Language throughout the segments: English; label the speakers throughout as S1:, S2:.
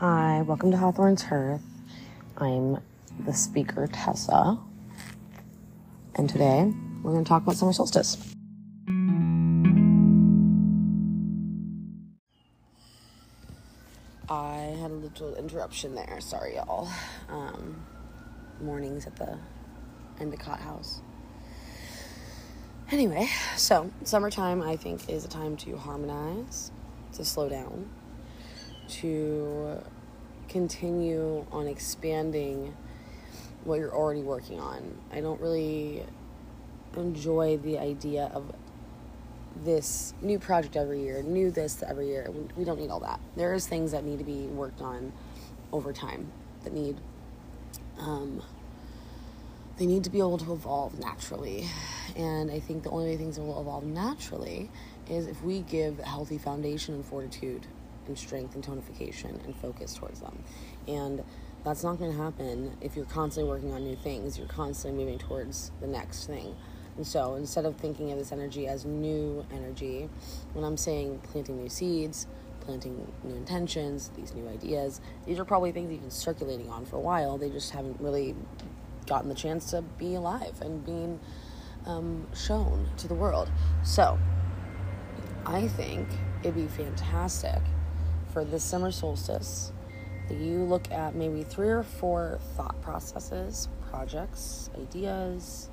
S1: Hi, welcome to Hawthorne's Hearth. I'm the speaker, Tessa. And today we're going to talk about summer solstice. I had a little interruption there. Sorry, y'all. Um, mornings at the Endicott house. Anyway, so summertime I think is a time to harmonize, to slow down, to continue on expanding what you're already working on. I don't really enjoy the idea of this new project every year, new this every year. We don't need all that. There is things that need to be worked on over time that need um, they need to be able to evolve naturally. And I think the only way things will evolve naturally is if we give a healthy foundation and fortitude and strength and tonification and focus towards them. And that's not going to happen if you're constantly working on new things. You're constantly moving towards the next thing. And so instead of thinking of this energy as new energy, when I'm saying planting new seeds, planting new intentions, these new ideas, these are probably things you've been circulating on for a while. They just haven't really gotten the chance to be alive and being um, shown to the world. So I think it'd be fantastic for the summer solstice that you look at maybe three or four thought processes, projects, ideas,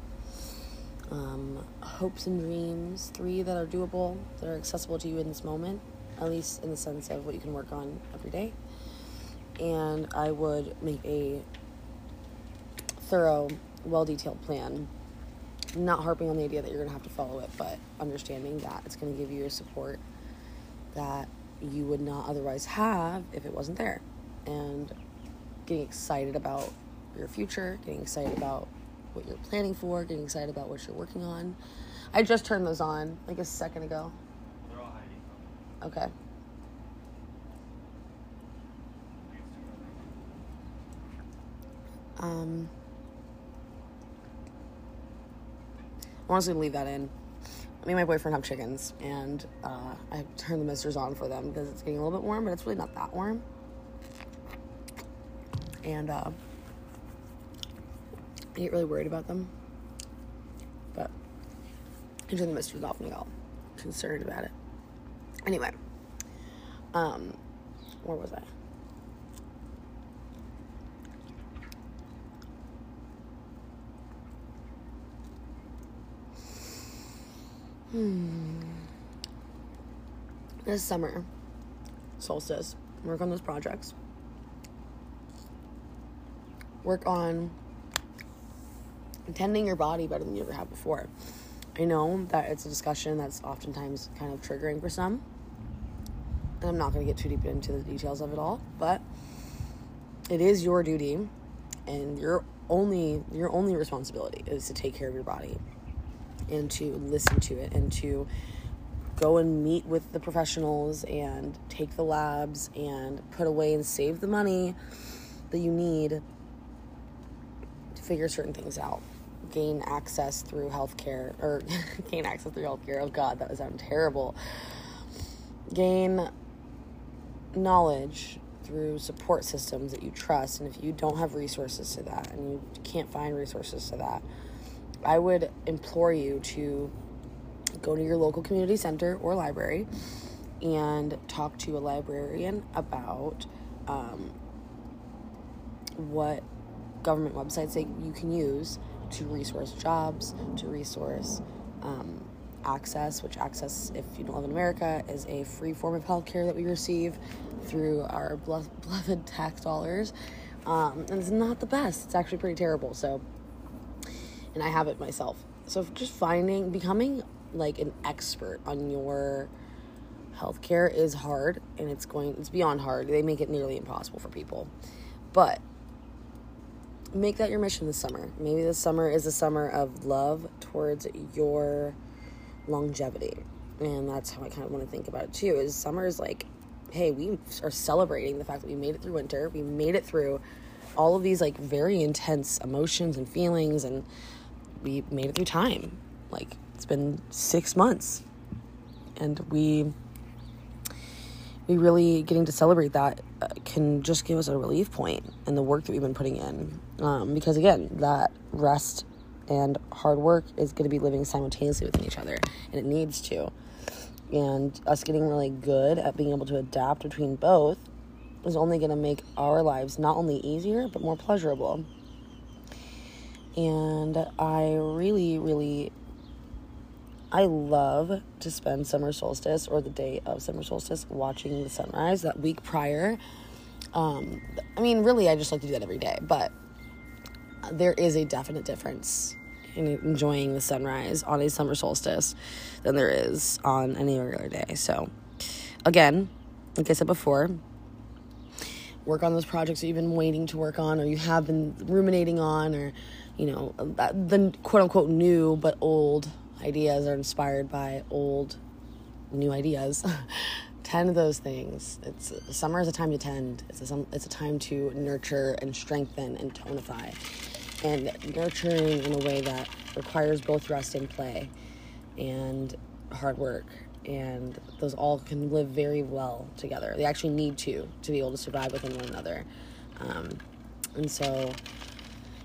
S1: um, hopes and dreams, three that are doable, that are accessible to you in this moment, at least in the sense of what you can work on every day. And I would make a thorough, well detailed plan. Not harping on the idea that you're going to have to follow it, but understanding that it's going to give you your support that you would not otherwise have if it wasn't there. And getting excited about your future, getting excited about what you're planning for, getting excited about what you're working on. I just turned those on like a second ago. They're all hiding. Okay. Um, I honestly leave that in me and my boyfriend have chickens, and uh, I turn the misters on for them because it's getting a little bit warm, but it's really not that warm. And uh, I get really worried about them, but I turn the misters off and all concerned about it. Anyway, um, where was I? Hmm. This summer, solstice, work on those projects. Work on tending your body better than you ever have before. I know that it's a discussion that's oftentimes kind of triggering for some. And I'm not going to get too deep into the details of it all, but it is your duty and your only your only responsibility is to take care of your body and to listen to it and to go and meet with the professionals and take the labs and put away and save the money that you need to figure certain things out. Gain access through healthcare, or gain access through healthcare. Oh God, that would sound terrible. Gain knowledge through support systems that you trust. And if you don't have resources to that and you can't find resources to that, I would implore you to go to your local community center or library and talk to a librarian about um, what government websites that you can use to resource jobs, to resource um, AHCCCS, which AHCCCS, if you don't live in America, is a free form of healthcare that we receive through our beloved tax dollars. Um, and it's not the best. It's actually pretty terrible. So and I have it myself. So just finding, becoming like an expert on your healthcare is hard and it's going, it's beyond hard. They make it nearly impossible for people. But make that your mission this summer. Maybe this summer is a summer of love towards your longevity. And that's how I kind of want to think about it too. Is summer is like, hey, we are celebrating the fact that we made it through winter. We made it through all of these like very intense emotions and feelings and we made it through time. Like it's been six months, and we we really getting to celebrate that uh, can just give us a relief point in the work that we've been putting in. Um, because again, that rest and hard work is going to be living simultaneously within each other, and it needs to. And us getting really good at being able to adapt between both is only going to make our lives not only easier but more pleasurable. And I really, really I love to spend summer solstice or the day of summer solstice watching the sunrise that week prior. Um, I mean, really, I just like to do that every day, but there is a definite difference in enjoying the sunrise on a summer solstice than there is on any regular day. So, again, like I said before, work on those projects that you've been waiting to work on or you have been ruminating on or you know the quote unquote new but old ideas are inspired by old, new ideas. tend to those things. It's summer is a time to tend. It's a it's a time to nurture and strengthen and tonify, and nurturing in a way that requires both rest and play, and hard work. And those all can live very well together. They actually need to to be able to survive within one another. Um, and so,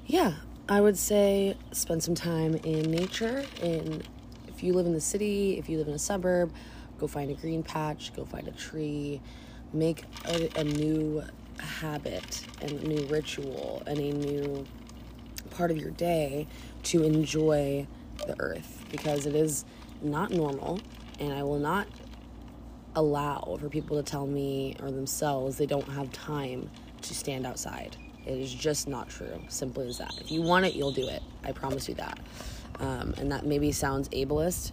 S1: yeah, I would say spend some time in nature. In if you live in the city, if you live in a suburb, go find a green patch, go find a tree, make a, a new habit and a new ritual and a new part of your day to enjoy the earth because it is not normal and I will not allow for people to tell me or themselves they don't have time to stand outside. It is just not true. Simple as that. If you want it, you'll do it. I promise you that. Um, and that maybe sounds ableist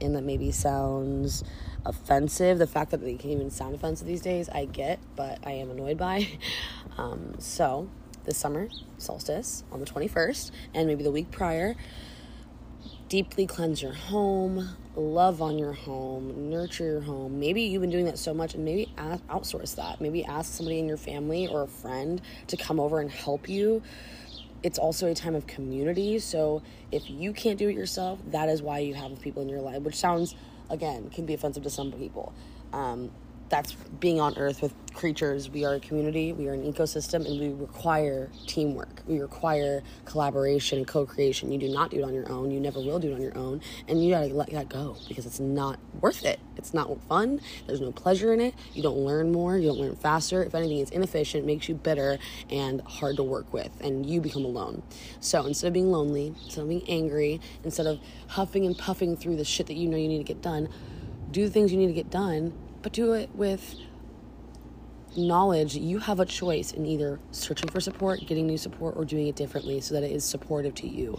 S1: and that maybe sounds offensive. The fact that they can even sound offensive these days, I get, but I am annoyed by. Um, so, this summer solstice on the 21st, and maybe the week prior, deeply cleanse your home, love on your home, nurture your home. Maybe you've been doing that so much and maybe ask, outsource that. Maybe ask somebody in your family or a friend to come over and help you. It's also a time of community. So if you can't do it yourself, that is why you have people in your life, which sounds, again, can be offensive to some people. Um, that's being on earth with creatures. We are a community, we are an ecosystem, and we require teamwork. We require collaboration and co creation. You do not do it on your own. You never will do it on your own. And you gotta let that go because it's not worth it. It's not fun. There's no pleasure in it. You don't learn more. You don't learn faster. If anything, it's inefficient, makes you bitter, and hard to work with. And you become alone. So instead of being lonely, instead of being angry, instead of huffing and puffing through the shit that you know you need to get done, do the things you need to get done but do it with knowledge you have a choice in either searching for support, getting new support, or doing it differently so that it is supportive to you.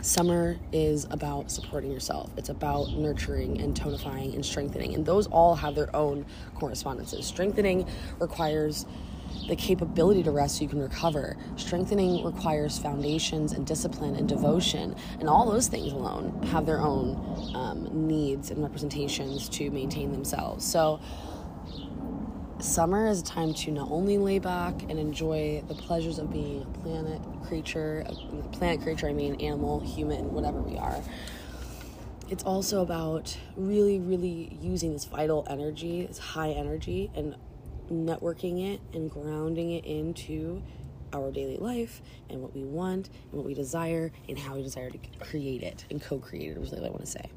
S1: Summer is about supporting yourself. It's about nurturing and tonifying and strengthening. And those all have their own correspondences. Strengthening requires the capability to rest so you can recover. Strengthening requires foundations and discipline and devotion, and all those things alone have their own um, needs and representations to maintain themselves. So, summer is a time to not only lay back and enjoy the pleasures of being a planet creature, a planet creature, I mean animal, human, whatever we are. It's also about really, really using this vital energy, this high energy, and networking it and grounding it into our daily life and what we want and what we desire and how we desire to create it and co-create it is really what I want to say.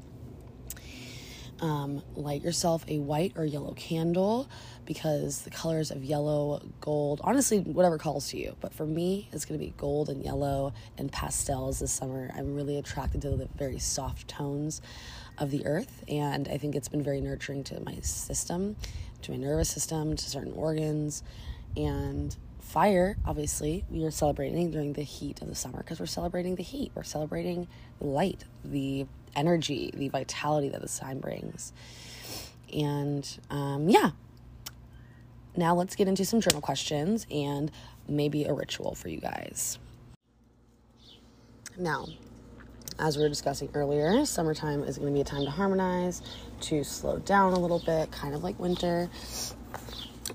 S1: Um, light yourself a white or yellow candle because the colors of yellow, gold, honestly, whatever calls to you. But for me, it's going to be gold and yellow and pastels this summer. I'm really attracted to the very soft tones of the earth, and I think it's been very nurturing to my system to my nervous system, to certain organs. And fire, obviously, we are celebrating during the heat of the summer because we're celebrating the heat. We're celebrating the light, the energy, the vitality that the sun brings. And um, yeah. Now let's get into some journal questions and maybe a ritual for you guys. Now, as we were discussing earlier, summertime is going to be a time to harmonize, to slow down a little bit, kind of like winter.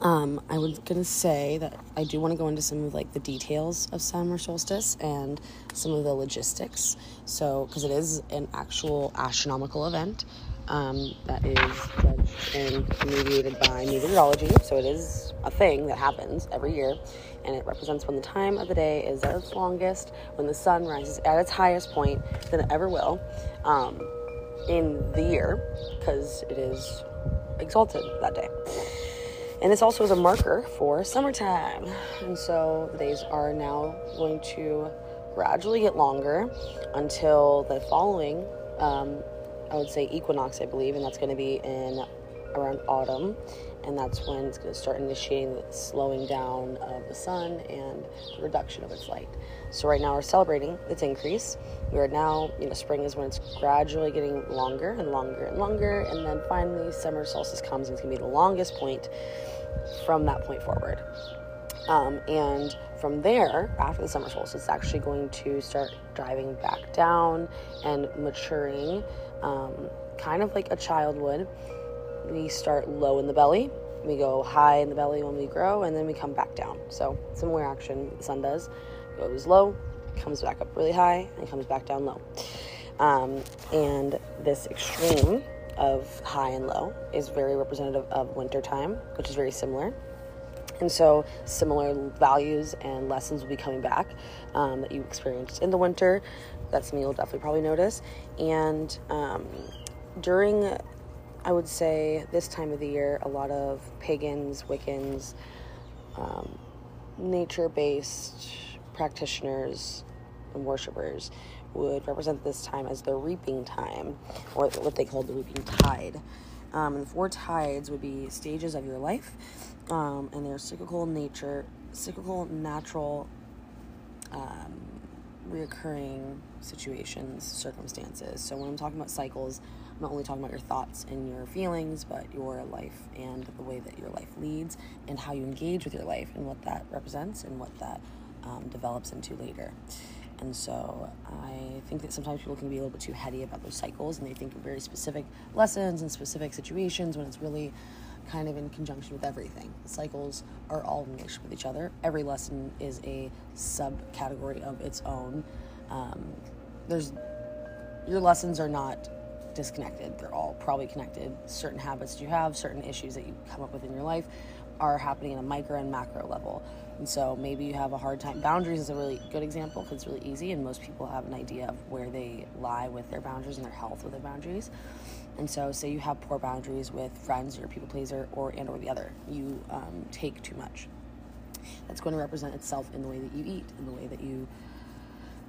S1: Um, I was gonna say that I do want to go into some of like the details of summer solstice and some of the logistics. So, because it is an actual astronomical event, um, that is judged and mediated by meteorology. So it is a thing that happens every year, and it represents when the time of the day is at its longest, when the sun rises at its highest point than it ever will um, in the year, because it is exalted that day. And this also is a marker for summertime. And so the days are now going to gradually get longer until the following, um, I would say, equinox, I believe, and that's going to be in around autumn. And that's when it's going to start initiating the slowing down of the sun and the reduction of its light. So, right now, we're celebrating its increase. We are now, you know, spring is when it's gradually getting longer and longer and longer. And then finally, summer solstice comes and it's going to be the longest point from that point forward. Um, and from there, after the summer solstice, it's actually going to start driving back down and maturing, um, kind of like a child would. We start low in the belly, we go high in the belly when we grow, and then we come back down. So, similar action the sun does goes low, comes back up really high, and comes back down low. Um, and this extreme of high and low is very representative of winter time, which is very similar. And so, similar values and lessons will be coming back um, that you experienced in the winter. That's something you'll definitely probably notice. And um, during, I would say, this time of the year, a lot of pagans, Wiccans, um, nature based practitioners, and worshippers would represent this time as the reaping time, or what they call the reaping tide. Um, and the four tides would be stages of your life, um, and their cyclical nature, cyclical natural, um, reoccurring situations, circumstances. So when I'm talking about cycles, I'm not only talking about your thoughts and your feelings, but your life and the way that your life leads, and how you engage with your life, and what that represents, and what that um, develops into later. And so I think that sometimes people can be a little bit too heady about those cycles and they think of very specific lessons and specific situations when it's really kind of in conjunction with everything. cycles are all in relation with each other. Every lesson is a subcategory of its own. Um, there's your lessons are not disconnected. They're all probably connected. Certain habits you have, certain issues that you come up with in your life are happening in a micro and macro level. And so maybe you have a hard time. Boundaries is a really good example because it's really easy, and most people have an idea of where they lie with their boundaries and their health with their boundaries. And so, say you have poor boundaries with friends, you're a people pleaser, or and or the other, you um, take too much. That's going to represent itself in the way that you eat, in the way that you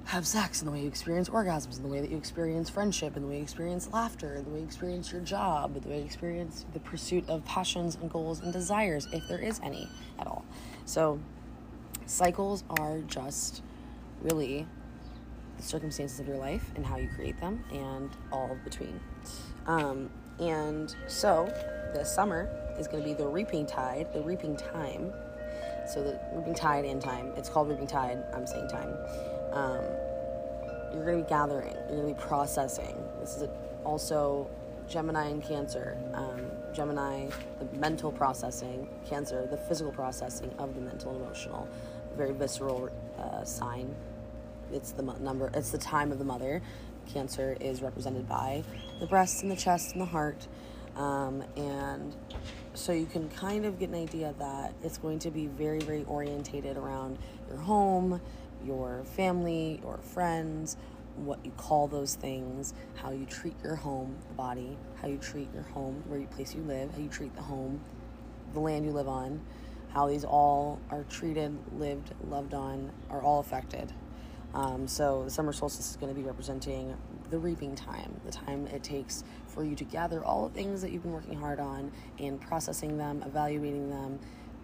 S1: have sex, in the way you experience orgasms, in the way that you experience friendship, in the way you experience laughter, in the way you experience your job, in the way you experience the pursuit of passions and goals and desires, if there is any at all. So, cycles are just really the circumstances of your life and how you create them and all between. Um, and so the summer is going to be the reaping tide, the reaping time. So the reaping tide and time. It's called reaping tide. I'm saying time. Um, you're going to be gathering. You're going to be processing. This is also Gemini and Cancer. Um, Gemini, the mental processing. Cancer, the physical processing of the mental and emotional very visceral uh, sign. It's the number. It's the time of the mother. Cancer is represented by the breasts and the chest and the heart, um, and so you can kind of get an idea that it's going to be very, very orientated around your home, your family, your friends, what you call those things, how you treat your home, the body, how you treat your home, where you place you live, how you treat the home, the land you live on how these all are treated, lived, loved on, are all affected. Um, so the summer solstice is going to be representing the reaping time, the time it takes for you to gather all the things that you've been working hard on and processing them, evaluating them,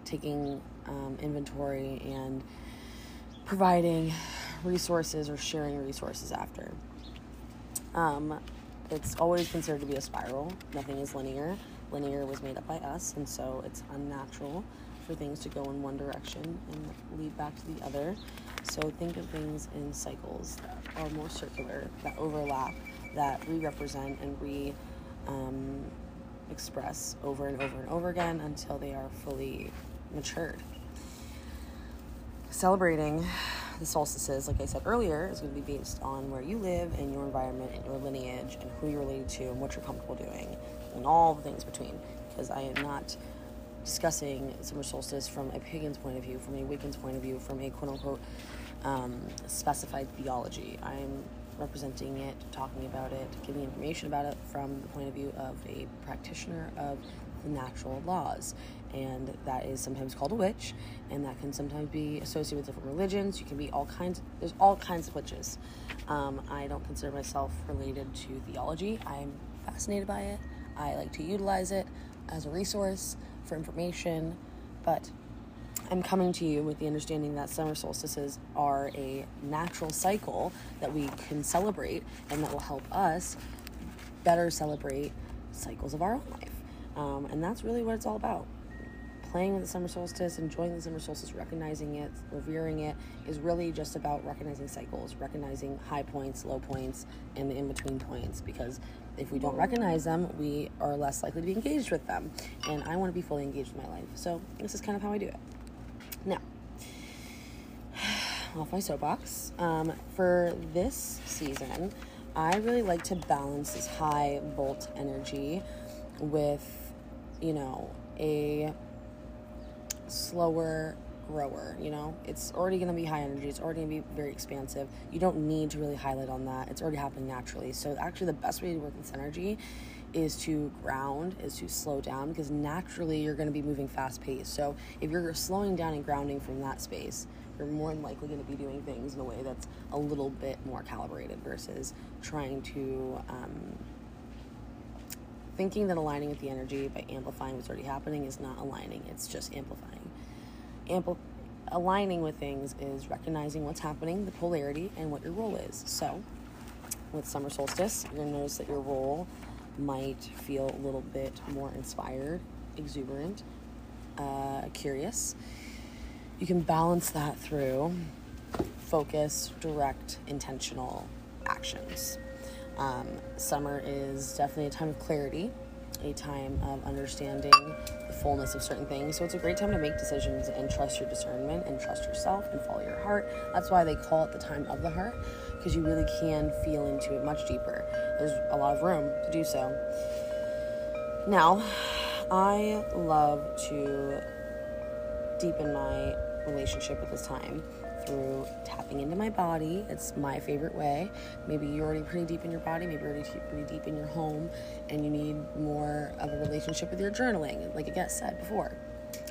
S1: taking um, inventory, and providing resources or sharing resources after. Um, it's always considered to be a spiral. Nothing is linear. Linear was made up by us, and so it's unnatural for things to go in one direction and lead back to the other. So think of things in cycles that are more circular, that overlap, that re represent and re um, express over and over and over again until they are fully matured. Celebrating the solstices, like I said earlier, is going to be based on where you live and your environment and your lineage and who you're related to and what you're comfortable doing and all the things between. Because I am not discussing summer solstice from a pagan's point of view, from a Wiccan's point of view, from a quote unquote um, specified theology. I'm representing it, talking about it, giving information about it from the point of view of a practitioner of the natural laws. And that is sometimes called a witch, and that can sometimes be associated with different religions. You can be all kinds, there's all kinds of witches. Um, I don't consider myself related to theology. I'm fascinated by it. I like to utilize it as a resource for information, but I'm coming to you with the understanding that summer solstices are a natural cycle that we can celebrate and that will help us better celebrate cycles of our own life. Um, and that's really what it's all about. Playing with the summer solstice, enjoying the summer solstice, recognizing it, revering it, is really just about recognizing cycles, recognizing high points, low points, and the in between points. Because if we don't recognize them, we are less likely to be engaged with them. And I want to be fully engaged with my life. So this is kind of how I do it. Now, off my soapbox. Um, for this season, I really like to balance this high volt energy with, you know, a slower grower. You know, it's already going to be high energy. It's already going to be very expansive. You don't need to really highlight on that. It's already happening naturally. So actually, the best way to work with energy is to ground, is to slow down because naturally you're going to be moving fast paced. So if you're slowing down and grounding from that space, you're more than likely going to be doing things in a way that's a little bit more calibrated versus trying to. Um, thinking that aligning with the energy by amplifying what's already happening is not aligning, it's just amplifying. Aligning with things is recognizing what's happening, the polarity, and what your role is. So, with summer solstice, you're to notice that your role might feel a little bit more inspired, exuberant, uh, curious. You can balance that through focus, direct, intentional actions. Um, summer is definitely a time of clarity, a time of understanding the fullness of certain things. So it's a great time to make decisions and trust your discernment and trust yourself and follow your heart. That's why they call it the time of the heart, because you really can feel into it much deeper. There's a lot of room to do so. Now, I love to deepen my relationship with this time through tapping into my body. It's my favorite way. Maybe you're already pretty deep in your body, maybe you're already pretty deep in your home, and you need more of a relationship with your journaling. Like I guess said before,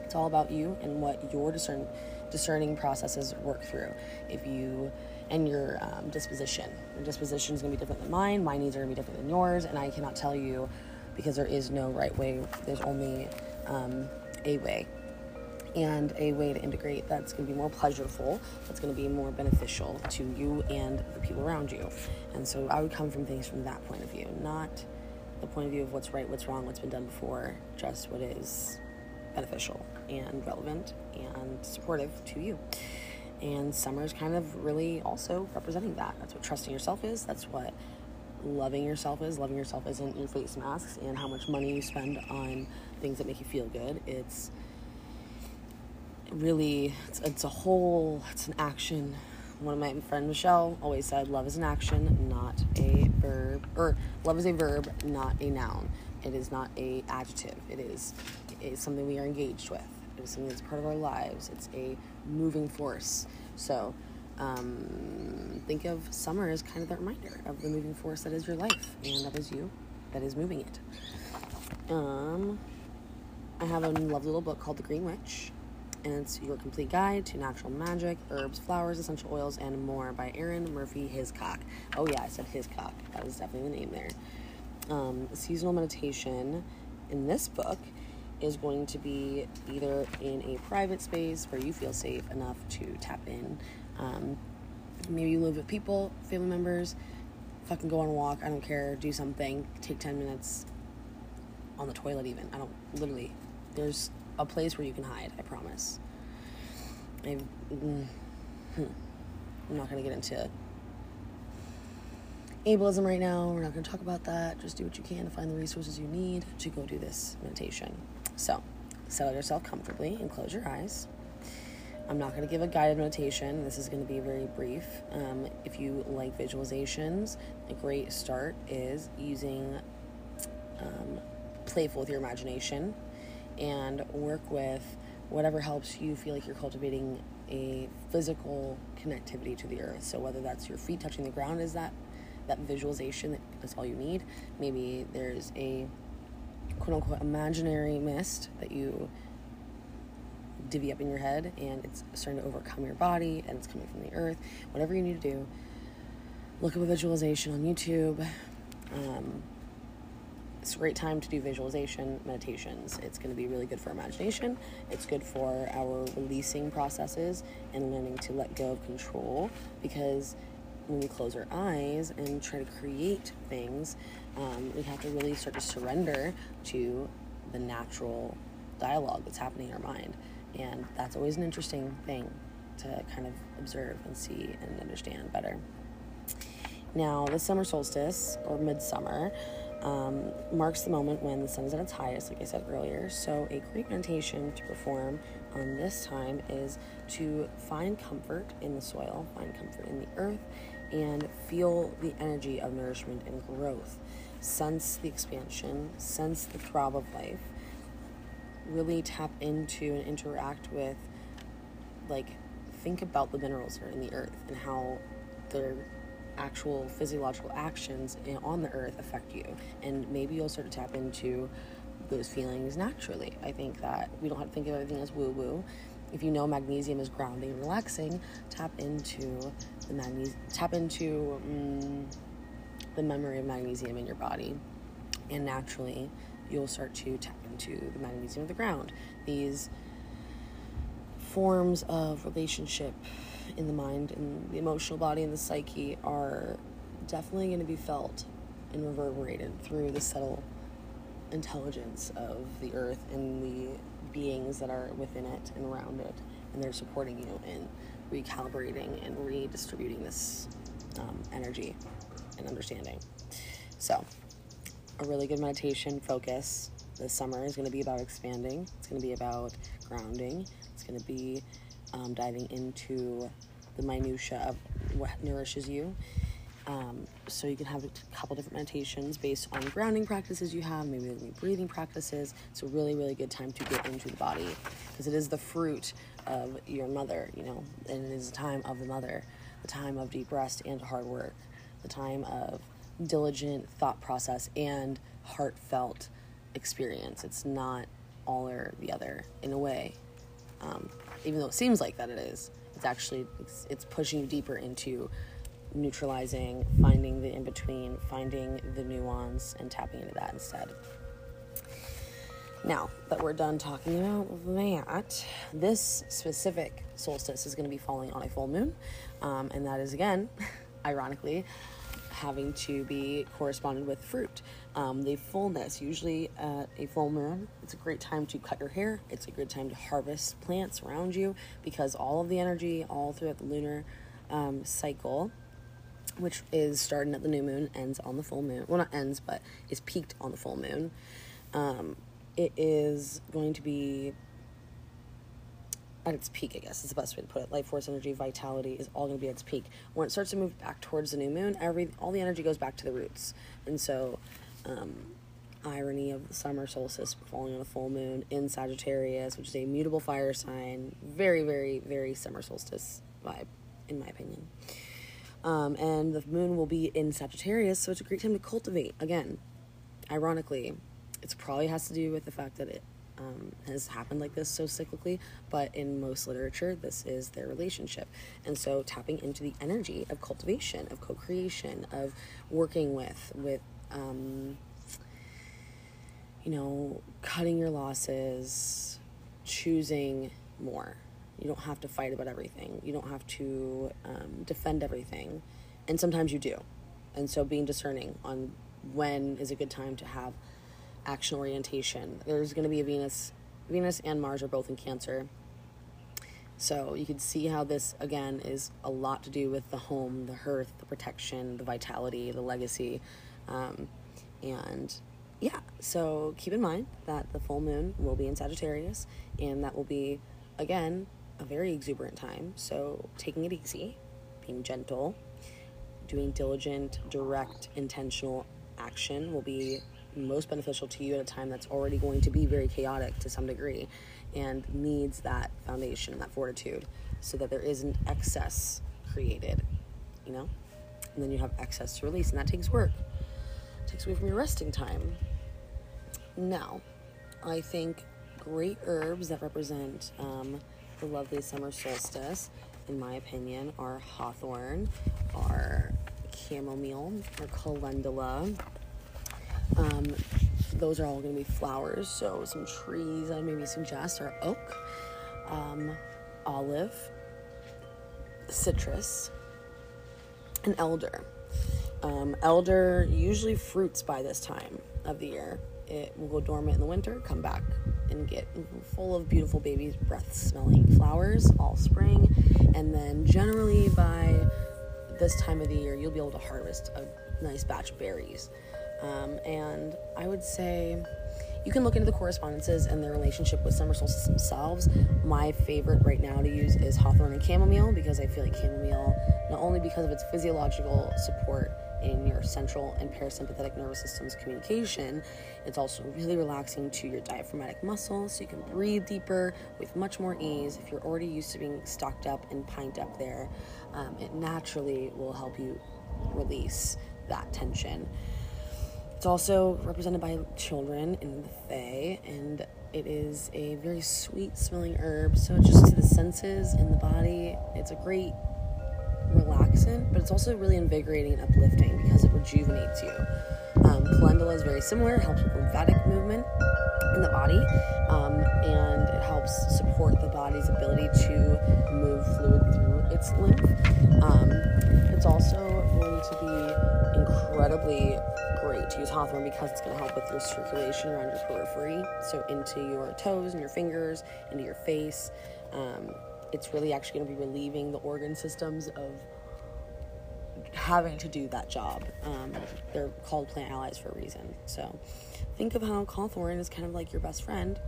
S1: it's all about you and what your discern, discerning processes work through. If you and your um, disposition, your disposition is going to be different than mine. My needs are going to be different than yours, and I cannot tell you because there is no right way. There's only um, a way and a way to integrate that's going to be more pleasurable, that's going to be more beneficial to you and the people around you. And so I would come from things from that point of view, not the point of view of what's right, what's wrong, what's been done before, just what is beneficial and relevant and supportive to you. And summer is kind of really also representing that. That's what trusting yourself is. That's what loving yourself is. Loving yourself isn't your face masks and how much money you spend on things that make you feel good. It's really it's, it's a whole it's an action. One of my friend michelle always said love is an action not a verb or love is a verb not a noun. It is not a adjective. It is it is something we are engaged with. It is something that's part of our lives. It's a moving force. So um, think of summer as kind of the reminder of the moving force that is your life and that is you that is moving it. Um, i have a lovely little book called the green witch and it's Your Complete Guide to Natural Magic, Herbs, Flowers, Essential Oils, and More by Arin Murphy Hiscock. Oh, yeah, I said Hiscock. That was definitely the name there. Um, seasonal meditation in this book is going to be either in a private space where you feel safe enough to tap in. Um, maybe you live with people, family members, fucking go on a walk, I don't care, do something, take 10 minutes on the toilet, even. I don't, literally, there's a place where you can hide. I promise. I, mm, hmm. I'm not gonna get into ableism right now. We're not gonna talk about that. Just do what you can to find the resources you need to go do this meditation. So, settle yourself comfortably and close your eyes. I'm not going to give a guided meditation. This is going to be very brief. Um, if you like visualizations, a great start is using um, playful with your imagination and work with whatever helps you feel like you're cultivating a physical connectivity to the earth. So whether that's your feet touching the ground, is that that visualization that that's all you need. Maybe there's a quote unquote imaginary mist that you divvy up in your head and it's starting to overcome your body and it's coming from the earth. Whatever you need to do, look up a visualization on YouTube. Um, it's a great time to do visualization meditations. It's going to be really good for imagination. It's good for our releasing processes and learning to let go of control because when we close our eyes and try to create things, um, we have to really start to surrender to the natural dialogue that's happening in our mind. And that's always an interesting thing to kind of observe and see and understand better. Now, the summer solstice or midsummer um, marks the moment when the sun is at its highest, like I said earlier. So, a great meditation to perform on this time is to find comfort in the soil, find comfort in the earth, and feel the energy of nourishment and growth. Sense the expansion, sense the throb of life. Really tap into and interact with, like, think about the minerals that are in the earth and how their actual physiological actions on the earth affect you. And maybe you'll start to tap into those feelings naturally. I think that we don't have to think of everything as woo woo. If you know magnesium is grounding and relaxing, tap into the magnesium, tap into mm, the memory of magnesium in your body, and naturally you'll start to tap into the magnesium of the ground. These forms of relationship in the mind and the emotional body and the psyche are definitely going to be felt and reverberated through the subtle intelligence of the earth and the beings that are within it and around it and they're supporting you in recalibrating and redistributing this um, energy and understanding. So a really good meditation focus this summer is going to be about expanding. It's going to be about grounding. It's going to be um, diving into the minutia of what nourishes you. Um, so you can have a couple different meditations based on grounding practices you have, maybe breathing practices. It's a really, really good time to get into the body because it is the fruit of your mother, you know, and it is the time of the mother, the time of deep rest and hard work, the time of diligent thought process and heartfelt experience. It's not all or the other in a way, um, even though it seems like that it is it's actually it's, it's pushing you deeper into neutralizing finding the in between finding the nuance and tapping into that instead. Now that we're done talking about that this specific solstice is going to be falling on a full moon um, and that is again ironically having to be corresponded with fruit. Um, the fullness, usually at a full moon, it's a great time to cut your hair. It's a good time to harvest plants around you because all of the energy, all throughout the lunar um, cycle, which is starting at the new moon, ends on the full moon. Well, not ends, but is peaked on the full moon. Um, it is going to be at its peak, I guess is the best way to put it. Life force, energy, vitality is all going to be at its peak. When it starts to move back towards the new moon, every all the energy goes back to the roots. And so, um, irony of the summer solstice falling on a full moon in Sagittarius, which is a mutable fire sign, very, very, very summer solstice vibe, in my opinion. Um, and the moon will be in Sagittarius, so it's a great time to cultivate. Again, ironically, it probably has to do with the fact that it um, has happened like this so cyclically, but in most literature, this is their relationship. And so tapping into the energy of cultivation, of co creation, of working with, with, um, you know, cutting your losses, choosing more. You don't have to fight about everything, you don't have to um, defend everything. And sometimes you do. And so being discerning on when is a good time to have action orientation. There's going to be a Venus. Venus and Mars are both in Cancer. So you can see how this, again, is a lot to do with the home, the hearth, the protection, the vitality, the legacy. Um, and yeah, so keep in mind that the full moon will be in Sagittarius, and that will be, again, a very exuberant time. So, taking it easy, being gentle, doing diligent, direct, intentional action will be most beneficial to you at a time that's already going to be very chaotic to some degree and needs that foundation and that fortitude so that there isn't excess created, you know? And then you have excess to release, and that takes work. It takes away from your resting time. Now, I think great herbs that represent um, the lovely summer solstice, in my opinion, are hawthorn, are chamomile, or calendula. Um, those are all going to be flowers. So some trees I maybe suggest are oak, um, olive, citrus, and elder. Um, elder usually fruits by this time of the year. It will go dormant in the winter, come back and get full of beautiful baby breath smelling flowers all spring. And then generally by this time of the year, you'll be able to harvest a nice batch of berries. Um, and I would say you can look into the correspondences and their relationship with summer solstice themselves. My favorite right now to use is hawthorn and chamomile because I feel like chamomile, not only because of its physiological support in your central and parasympathetic nervous system's communication, it's also really relaxing to your diaphragmatic muscles so you can breathe deeper with much more ease. If you're already used to being stocked up and pined up there, um, it naturally will help you release that tension. It's also represented by children in the Fae, and it is a very sweet smelling herb. So, just to the senses and the body, it's a great relaxant, but it's also really invigorating and uplifting because it rejuvenates you. Um, calendula is very similar, it helps with lymphatic movement in the body, um, and it helps support the body's ability to move fluid through its lymph. Um, it's also going to be incredibly great to use hawthorn because it's going to help with your circulation around your periphery, so into your toes and your fingers, into your face. Um, it's really actually going to be relieving the organ systems of having to do that job. Um, they're called plant allies for a reason. So think of how hawthorn is kind of like your best friend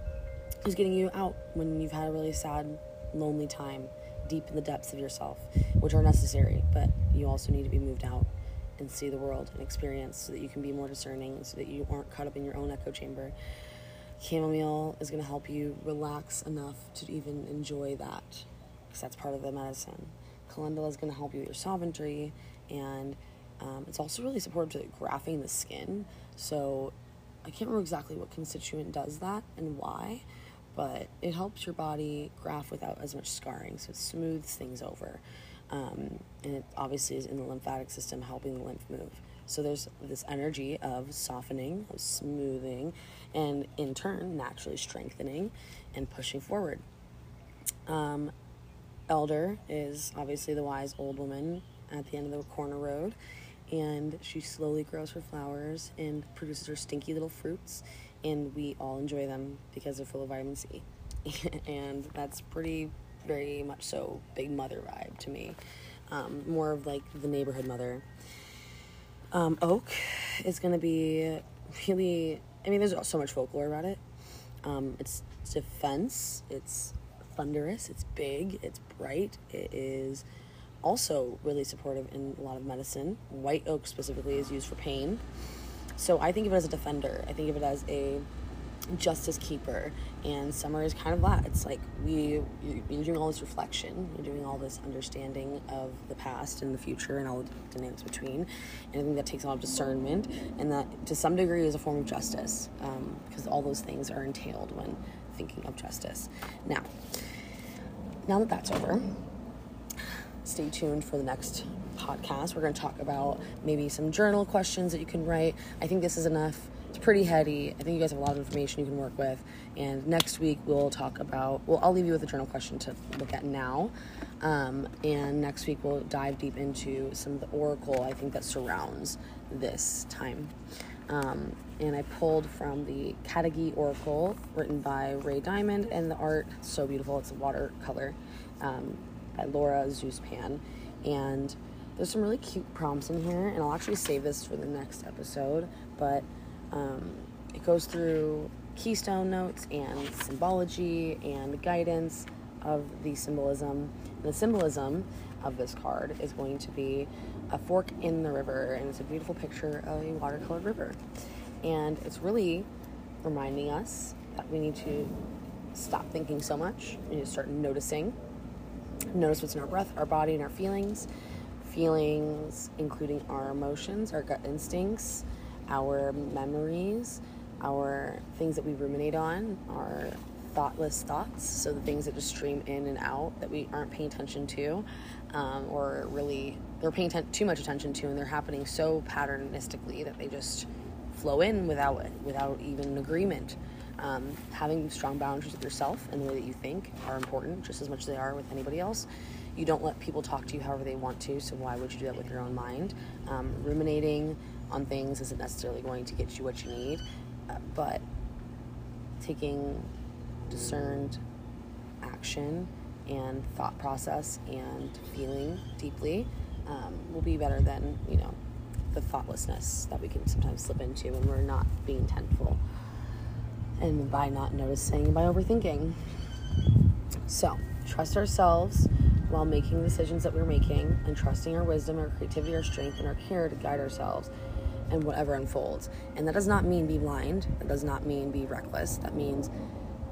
S1: who's getting you out when you've had a really sad, lonely time deep in the depths of yourself, which are necessary, but you also need to be moved out and see the world and experience so that you can be more discerning so that you aren't caught up in your own echo chamber. Chamomile is going to help you relax enough to even enjoy that because that's part of the medicine. Calendula is going to help you with your sovereignty and um, it's also really supportive to graphing the skin. So I can't remember exactly what constituent does that and why, but it helps your body graft without as much scarring. So it smooths things over. Um, and it obviously is in the lymphatic system helping the lymph move. So there's this energy of softening, of smoothing, and in turn, naturally strengthening and pushing forward. Um, Elder is obviously the wise old woman at the end of the corner road, and she slowly grows her flowers and produces her stinky little fruits, and we all enjoy them because they're full of vitamin C. and that's pretty, very much so, big mother vibe to me. Um, more of like the neighborhood mother. Um, oak is going to be really, I mean, there's so much folklore about it. Um, it's defense, it's thunderous, it's big, it's bright, it is also really supportive in a lot of medicine. White oak specifically is used for pain. So I think of it as a defender. I think of it as a justice keeper. And summer is kind of that. It's like we you're doing all this reflection, you're doing all this understanding of the past and the future and all the dynamics between. And I think that takes a lot of discernment, and that to some degree is a form of justice um, because all those things are entailed when thinking of justice. Now, now that that's over, stay tuned for the next podcast. We're going to talk about maybe some journal questions that you can write. I think this is enough. It's pretty heady. I think you guys have a lot of information you can work with. And next week we'll talk about, well, I'll leave you with a journal question to look at now. Um, and next week we'll dive deep into some of the oracle I think that surrounds this time. Um, and I pulled from the Cadigi Oracle written by Ray Diamond, and the art so beautiful. It's a watercolor. Um, by Laura Zuzpan. And there's some really cute prompts in here, and I'll actually save this for the next episode. But um, it goes through keystone notes and symbology and guidance of the symbolism. And the symbolism of this card is going to be a fork in the river, and it's a beautiful picture of a watercolor river. And it's really reminding us that we need to stop thinking so much. We need to start noticing. Notice what's in our breath, our body, and our feelings. Feelings, including our emotions, our gut instincts, our memories, our things that we ruminate on, our thoughtless thoughts. So the things that just stream in and out that we aren't paying attention to, um, or really they're paying too much attention to, and they're happening so patternistically that they just flow in without without even agreement. Um, having strong boundaries with yourself and the way that you think are important just as much as they are with anybody else. You don't let people talk to you however they want to, so why would you do that with your own mind? Um, ruminating on things isn't necessarily going to get you what you need, uh, but taking discerned action and thought process and feeling deeply um, will be better than, you know, the thoughtlessness that we can sometimes slip into when we're not being intentful and by not noticing, by overthinking. So, trust ourselves while making decisions that we're making and trusting our wisdom, our creativity, our strength, and our care to guide ourselves and whatever unfolds. And that does not mean be blind, that does not mean be reckless. That means,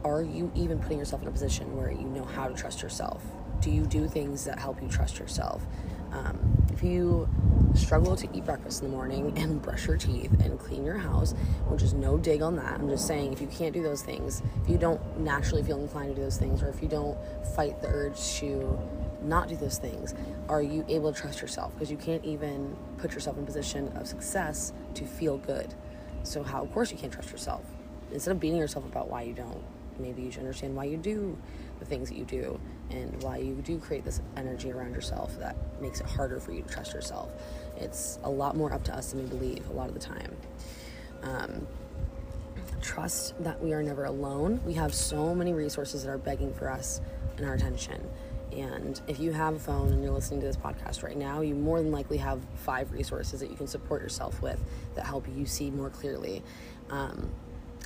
S1: are you even putting yourself in a position where you know how to trust yourself? Do you do things that help you trust yourself? Um, if you struggle to eat breakfast in the morning and brush your teeth and clean your house, which is no dig on that, I'm just saying if you can't do those things, if you don't naturally feel inclined to do those things, or if you don't fight the urge to not do those things, are you able to trust yourself? Because you can't even put yourself in position of success to feel good. So, how, of course, you can't trust yourself. Instead of beating yourself about why you don't, maybe you should understand why you do the things that you do and why you do create this energy around yourself that makes it harder for you to trust yourself. It's a lot more up to us than we believe a lot of the time. Um, trust that we are never alone. We have so many resources that are begging for us and our attention. And if you have a phone and you're listening to this podcast right now, you more than likely have five resources that you can support yourself with that help you see more clearly. Um,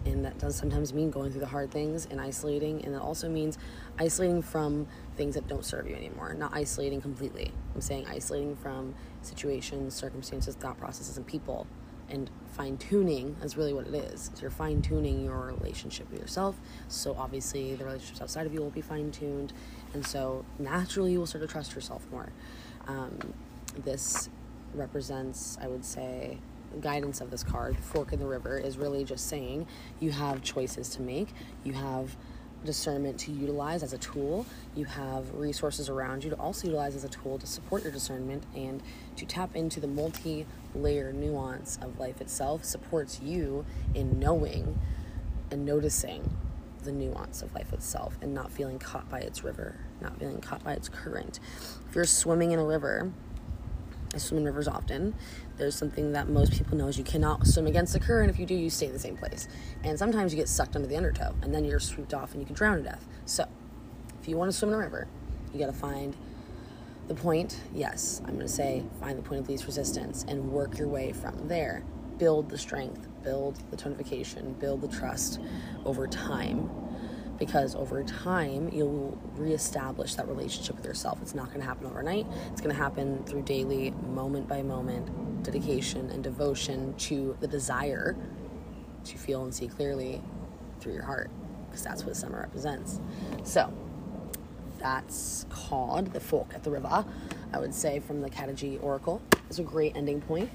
S1: and that does sometimes mean going through the hard things and isolating. And it also means isolating from things that don't serve you anymore not isolating completely. I'm saying isolating from situations circumstances thought processes and people and fine tuning is really what it is you're fine tuning your relationship with yourself so obviously the relationships outside of you will be fine tuned and so naturally you will start to trust yourself more um, this represents i would say guidance of this card, Fork in the River, is really just saying you have choices to make. You have discernment to utilize as a tool. You have resources around you to also utilize as a tool to support your discernment and to tap into the multi layer nuance of life itself supports you in knowing and noticing the nuance of life itself and not feeling caught by its river, not feeling caught by its current. If you're swimming in a river, swim in rivers often. There's something that most people know is you cannot swim against the current. If you do, you stay in the same place. And sometimes you get sucked under the undertow, and then you're swooped off and you can drown to death. So, if you want to swim in a river, you got to find the point. Yes, I'm going to say find the point of least resistance and work your way from there. Build the strength, build the tonification, build the trust over time because over time you'll reestablish that relationship with yourself. It's not going to happen overnight. It's going to happen through daily, moment by moment dedication and devotion to the desire to feel and see clearly through your heart because that's what summer represents. So, that's called the Fork at the River. I would say from the Kataji Oracle. It's a great ending point.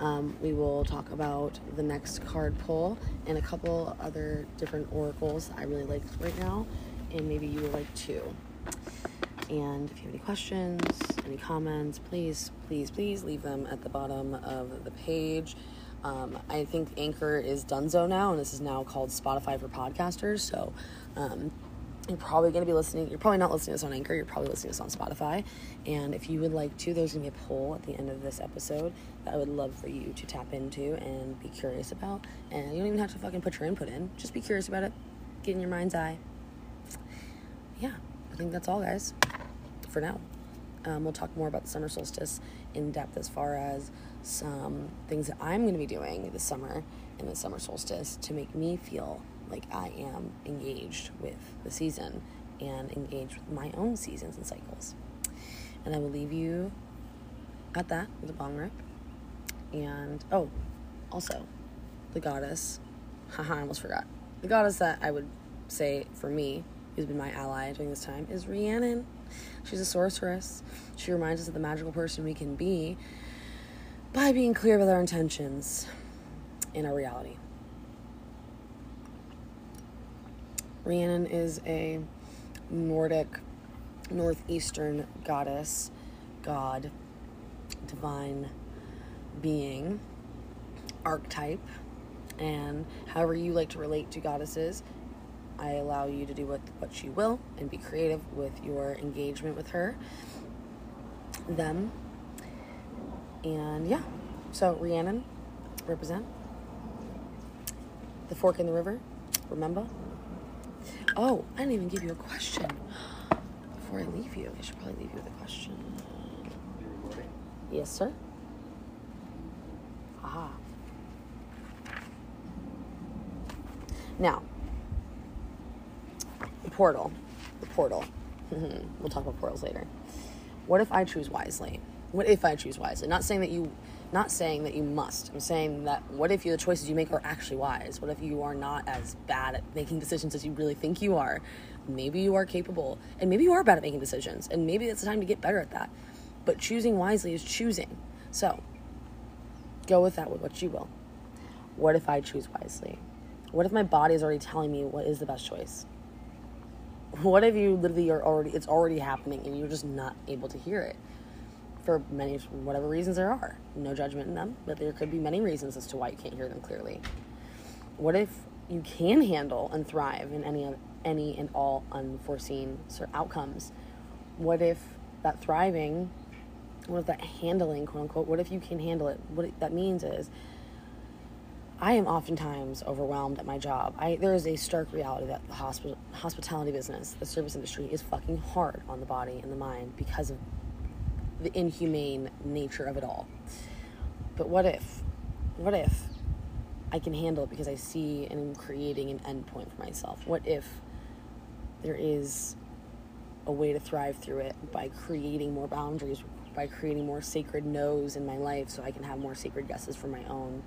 S1: Um, we will talk about the next card pull and a couple other different oracles I really like right now, and maybe you will like too. And if you have any questions, any comments, please, please, please leave them at the bottom of the page. Um, I think Anchor is Dunzo now, and this is now called Spotify for podcasters. So um, you're probably going to be listening. You're probably not listening to this on Anchor. You're probably listening to this on Spotify. And if you would like to, there's going to be a poll at the end of this episode that I would love for you to tap into and be curious about. And you don't even have to fucking put your input in. Just be curious about it. Get in your mind's eye. Yeah, I think that's all, guys, for now. Um, we'll talk more about the summer solstice in depth as far as some things that I'm going to be doing this summer in the summer solstice to make me feel like I am engaged with the season and engaged with my own seasons and cycles. And I will leave you at that with a bong rip. And oh, also, the goddess, haha, I almost forgot. The goddess that I would say for me, who's been my ally during this time, is Rhiannon. She's a sorceress. She reminds us of the magical person we can be by being clear with our intentions in our reality. Rhiannon is a Nordic, northeastern goddess, god, divine being, archetype, and however you like to relate to goddesses, I allow you to do what, what you will and be creative with your engagement with her, them, and yeah. So, Rhiannon, represent. The Fork in the River, remember? Oh, I didn't even give you a question. Before I leave you, I should probably leave you with a question. Yes, sir. Aha. Now, the portal. The portal. we'll talk about portals later. What if I choose wisely? What if I choose wisely? Not saying that you not saying that you must. I'm saying that what if you, the choices you make are actually wise? What if you are not as bad at making decisions as you really think you are? Maybe you are capable, and maybe you are bad at making decisions, and maybe it's the time to get better at that. But choosing wisely is choosing. So, go with that with what you will. What if I choose wisely? What if my body is already telling me what is the best choice? What if you literally are already, it's already happening and you're just not able to hear it? For many whatever reasons there are. No judgment in them, but there could be many reasons as to why you can't hear them clearly. What if you can handle and thrive in any any and all unforeseen outcomes? What if that thriving, what if that handling, quote unquote, what if you can handle it? What that means is I am oftentimes overwhelmed at my job. I, there is a stark reality that the hospital, hospitality business, the service industry, is fucking hard on the body and the mind because of the inhumane nature of it all. But what if, what if I can handle it because I see and am creating an endpoint for myself? What if there is a way to thrive through it by creating more boundaries, by creating more sacred no's in my life so I can have more sacred yeses for my own?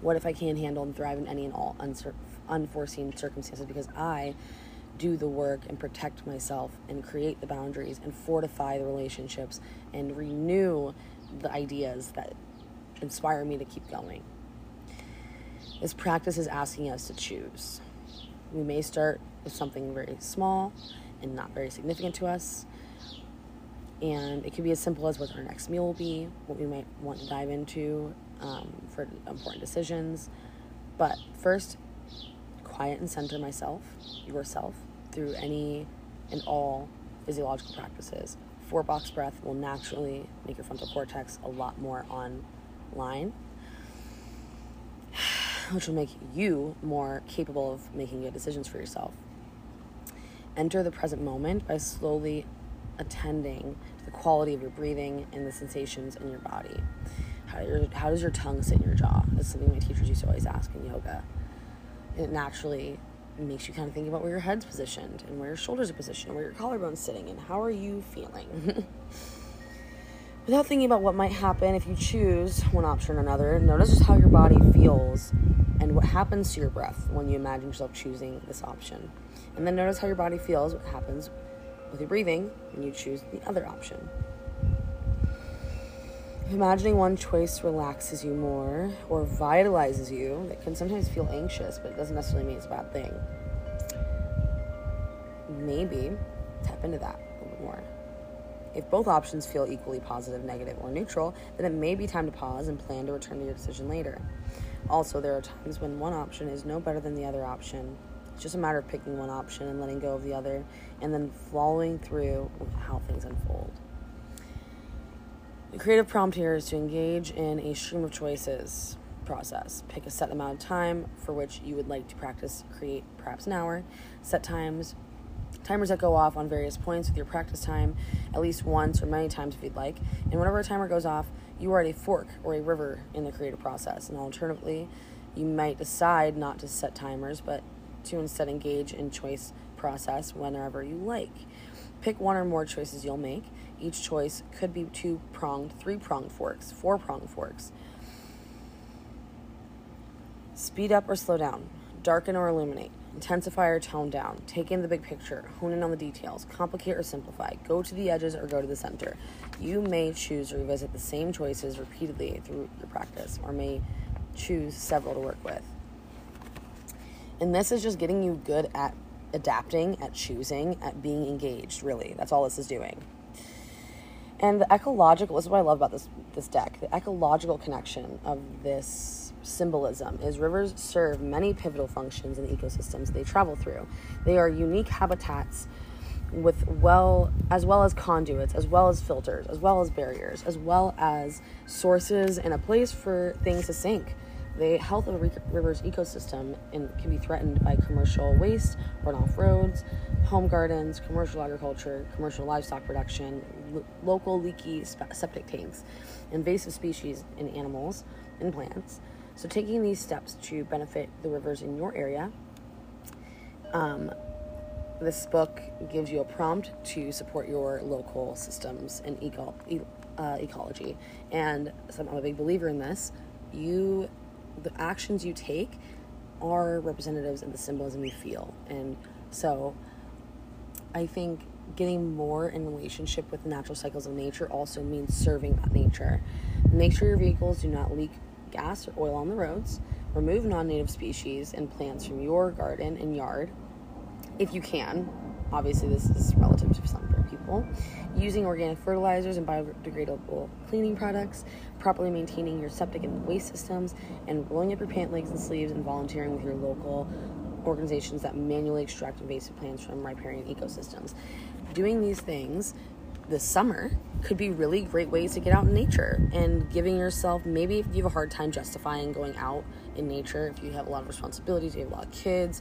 S1: What if I can handle and thrive in any and all unforeseen circumstances because I do the work and protect myself and create the boundaries and fortify the relationships and renew the ideas that inspire me to keep going. This practice is asking us to choose. We may start with something very small and not very significant to us. And it could be as simple as what our next meal will be, what we might want to dive into um, for important decisions. But first, quiet and center myself, yourself, through any and all physiological practices. Four box breath will naturally make your frontal cortex a lot more online, which will make you more capable of making good decisions for yourself. Enter the present moment by slowly attending to the quality of your breathing and the sensations in your body. How, your, how does your tongue sit in your jaw? That's something my teachers used to always ask in yoga. It naturally makes you kind of think about where your head's positioned and where your shoulders are positioned, and where your collarbone's sitting, and how are you feeling. Without thinking about what might happen if you choose one option or another, notice just how your body feels and what happens to your breath when you imagine yourself choosing this option. And then notice how your body feels, what happens with your breathing when you choose the other option. Imagining one choice relaxes you more or vitalizes you, that can sometimes feel anxious, but it doesn't necessarily mean it's a bad thing. Maybe tap into that a little bit more. If both options feel equally positive, negative, or neutral, then it may be time to pause and plan to return to your decision later. Also, there are times when one option is no better than the other option. It's just a matter of picking one option and letting go of the other, and then following through with how things unfold. The creative prompt here is to engage in a stream of choices process. Pick a set amount of time for which you would like to practice, create perhaps an hour. Set times, timers that go off on various points with your practice time, at least once or many times if you'd like. And whenever a timer goes off, you are at a fork or a river in the creative process. And alternatively, you might decide not to set timers, but to instead engage in choice process whenever you like. Pick one or more choices you'll make. Each choice could be two pronged, three pronged forks, four pronged forks. Speed up or slow down, darken or illuminate, intensify or tone down, take in the big picture, hone in on the details, complicate or simplify, go to the edges or go to the center. You may choose to revisit the same choices repeatedly through your practice, or may choose several to work with. And this is just getting you good at adapting, at choosing, at being engaged, really. That's all this is doing. And the ecological, this is what I love about this, this deck, the ecological connection of this symbolism is rivers serve many pivotal functions in the ecosystems they travel through. They are unique habitats with well as well as conduits as well as filters as well as barriers as well as sources and a place for things to sink the health of a river's ecosystem can be threatened by commercial waste runoff roads home gardens commercial agriculture commercial livestock production lo- local leaky septic tanks invasive species in animals and plants so taking these steps to benefit the rivers in your area um, this book gives you a prompt to support your local systems and eco- e- uh, ecology. And so I'm a big believer in this. You, the actions you take are representatives of the symbolism you feel. And so I think getting more in relationship with the natural cycles of nature also means serving nature. Make sure your vehicles do not leak gas or oil on the roads. Remove non native species and plants from your garden and yard if you can. Obviously, this is relative to some people. Using organic fertilizers and biodegradable cleaning products, properly maintaining your septic and waste systems, and rolling up your pant legs and sleeves and volunteering with your local organizations that manually extract invasive plants from riparian ecosystems. Doing these things this summer could be really great ways to get out in nature and giving yourself maybe if you have a hard time justifying going out in nature if you have a lot of responsibilities you have a lot of kids.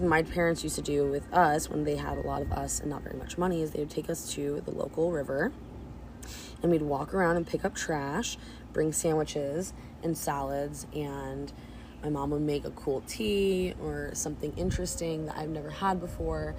S1: My parents used to do with us when they had a lot of us and not very much money is they would take us to the local river and we'd walk around and pick up trash bring sandwiches and salads and my mom would make a cool tea or something interesting that I've never had before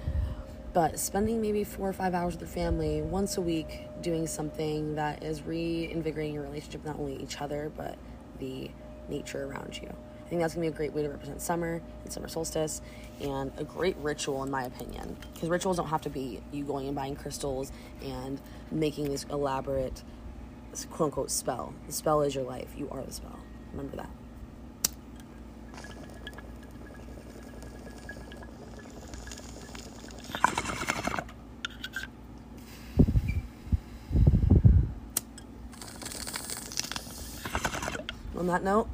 S1: but spending maybe four or five hours with your family once a week doing something that is reinvigorating your relationship, not only each other but the nature around you. I think that's gonna be a great way to represent summer and summer solstice and a great ritual, in my opinion. Because rituals don't have to be you going and buying crystals and making this elaborate quote unquote spell. The spell is your life, you are the spell. Remember that. On that note,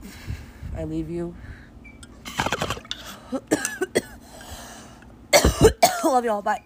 S1: I leave you. Love y'all. Bye.